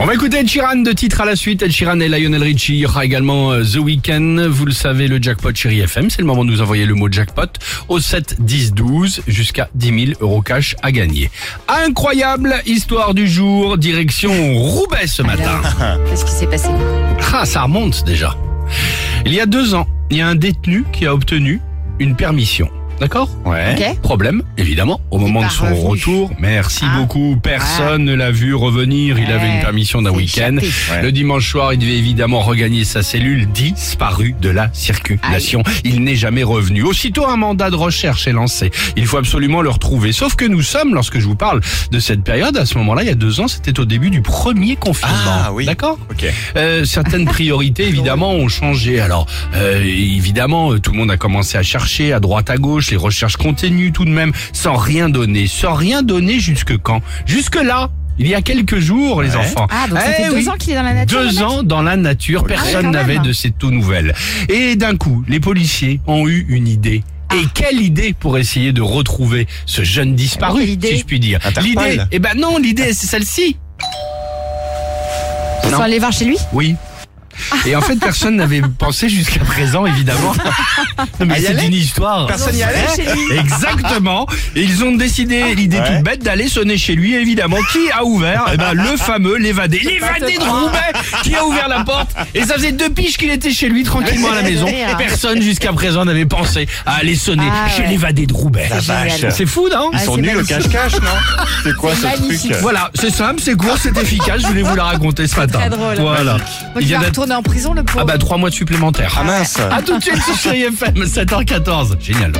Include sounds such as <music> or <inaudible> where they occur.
On va écouter Ed Sheeran de titre à la suite. Ed Sheeran et Lionel Richie. Il y aura également euh, The Weeknd. Vous le savez, le jackpot chéri FM. C'est le moment de nous envoyer le mot jackpot au 7 10 12 jusqu'à 10 000 euros cash à gagner. Incroyable histoire du jour. Direction Roubaix ce matin. Qu'est-ce qui s'est passé? Ah, ça remonte déjà. Il y a deux ans, il y a un détenu qui a obtenu une permission. D'accord Ouais. Ok. Problème, évidemment, au moment de son revenu. retour. Merci Ah. beaucoup. Personne ne l'a vu revenir. Il Ouais. avait une permission d'un C'est week-end. échappé. Ouais. Le dimanche soir, il devait évidemment regagner sa cellule disparue de la circulation. Il n'est jamais revenu. Aussitôt, un mandat de recherche est lancé. Il faut absolument le retrouver. Sauf que nous sommes, lorsque je vous parle de cette période, à ce moment-là, il y a deux ans, c'était au début du premier confinement. Ah, oui. D'accord Ok. euh, certaines priorités <laughs> évidemment ont changé. Alors euh, évidemment, euh, tout le monde a commencé à chercher à droite à gauche, les recherches continuent tout de même, sans rien donner, sans rien donner jusque quand? Jusque là. Il y a quelques jours, les enfants. Ah, donc ça Eh fait deux oui. ans qu'il est dans la nature. Deux ans dans la nature, personne Ah n'avait de ces tout nouvelles. Et d'un coup, les policiers ont eu une idée. Ah. Et quelle idée pour essayer de retrouver ce jeune disparu, Quelle idée si je puis dire? L'idée, eh ben non, l'idée c'est celle-ci. Ils sont allés voir chez lui? Oui. Et en fait, personne n'avait pensé jusqu'à présent, évidemment. <laughs> Non, mais y c'est une histoire. Personne n'y allait lui. Exactement. Et ils ont décidé, l'idée Ouais. toute bête, d'aller sonner chez lui, évidemment. Qui a ouvert? Eh ben, le fameux l'évadé. L'évadé de Roubaix qui a ouvert la porte. Et ça faisait deux piges qu'il était chez lui, tranquillement à la maison. Et personne jusqu'à présent n'avait pensé à aller sonner Ah, chez ouais. l'évadé de Roubaix. La génial. vache. C'est fou, non? Ils Ah, sont c'est nuls au magnifique. cache-cache, non? C'est quoi ce magnifique. truc Voilà, c'est simple, c'est court, c'est efficace. Je voulais vous la raconter ce matin. Très drôle. Voilà. Il retourner retourner en prison, le pauvre. Ah bah, trois mois de supplémentaires. Ah mince. À tout de suite sur Chérie FM, 7h14. Génial.